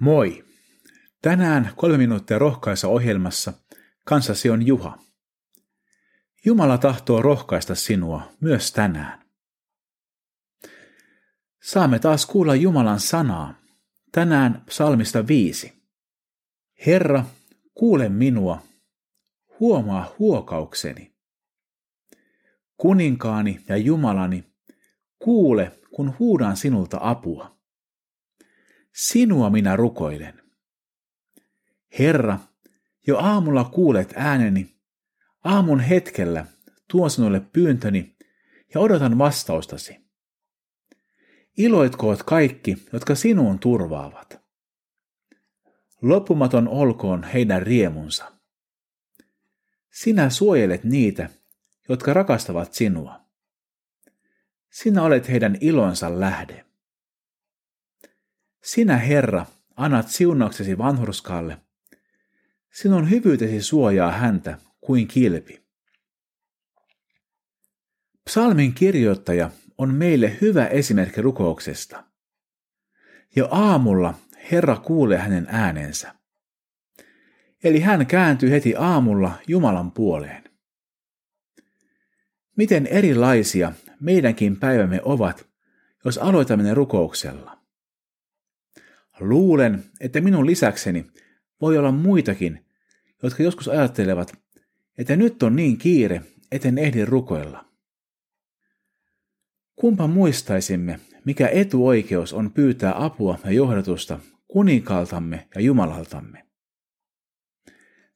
Moi! Tänään kolme minuuttia rohkaisa ohjelmassa kanssasi on Juha. Jumala tahtoo rohkaista sinua myös tänään. Saamme taas kuulla Jumalan sanaa. Tänään psalmista viisi. Herra, kuule minua, huomaa huokaukseni. Kuninkaani ja Jumalani, kuule, kun huudan sinulta apua. Sinua minä rukoilen. Herra, jo aamulla kuulet ääneni, aamun hetkellä tuon sinulle pyyntöni ja odotan vastaustasi. Iloitkoot kaikki, jotka sinuun turvaavat. Loppumaton olkoon heidän riemunsa. Sinä suojelet niitä, jotka rakastavat sinua. Sinä olet heidän ilonsa lähde. Sinä, Herra, annat siunauksesi vanhurskaalle. Sinun hyvyytesi suojaa häntä kuin kilpi. Psalmin kirjoittaja on meille hyvä esimerkki rukouksesta. Jo aamulla Herra kuulee hänen äänensä. Eli hän kääntyy heti aamulla Jumalan puoleen. Miten erilaisia meidänkin päivämme ovat, jos aloitamme rukouksella? Luulen, että minun lisäkseni voi olla muitakin, jotka joskus ajattelevat, että nyt on niin kiire, etten ehdi rukoilla. Kumpa muistaisimme, mikä etuoikeus on pyytää apua ja johdatusta kuninkaaltamme ja Jumalaltamme.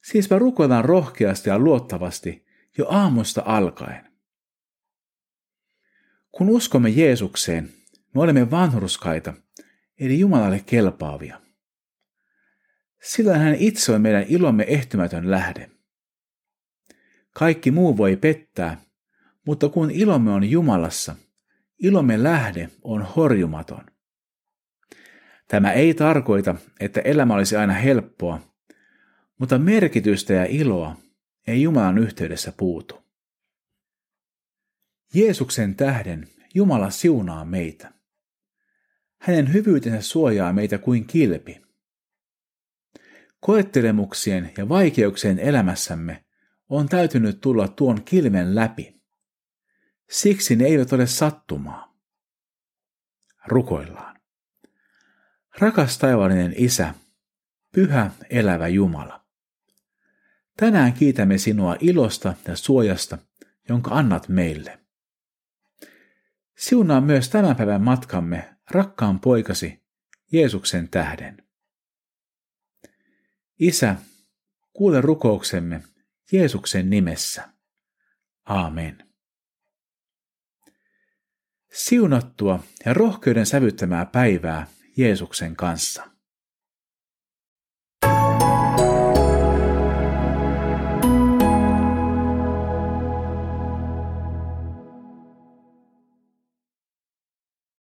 Siispä rukoillaan rohkeasti ja luottavasti jo aamusta alkaen. Kun uskomme Jeesukseen, me olemme vanhurskaita eli Jumalalle kelpaavia. Sillä hän itse on meidän ilomme ehtymätön lähde. Kaikki muu voi pettää, mutta kun ilomme on Jumalassa, ilomme lähde on horjumaton. Tämä ei tarkoita, että elämä olisi aina helppoa, mutta merkitystä ja iloa ei Jumalan yhteydessä puutu. Jeesuksen tähden Jumala siunaa meitä. Hänen hyvyytensä suojaa meitä kuin kilpi. Koettelemuksien ja vaikeuksien elämässämme on täytynyt tulla tuon kilmen läpi. Siksi ne eivät ole sattumaa. Rukoillaan. Rakas taivaallinen Isä, pyhä elävä Jumala. Tänään kiitämme sinua ilosta ja suojasta, jonka annat meille. Siunaa myös tämän päivän matkamme rakkaan poikasi Jeesuksen tähden. Isä, kuule rukouksemme Jeesuksen nimessä. Aamen. Siunattua ja rohkeuden sävyttämää päivää Jeesuksen kanssa.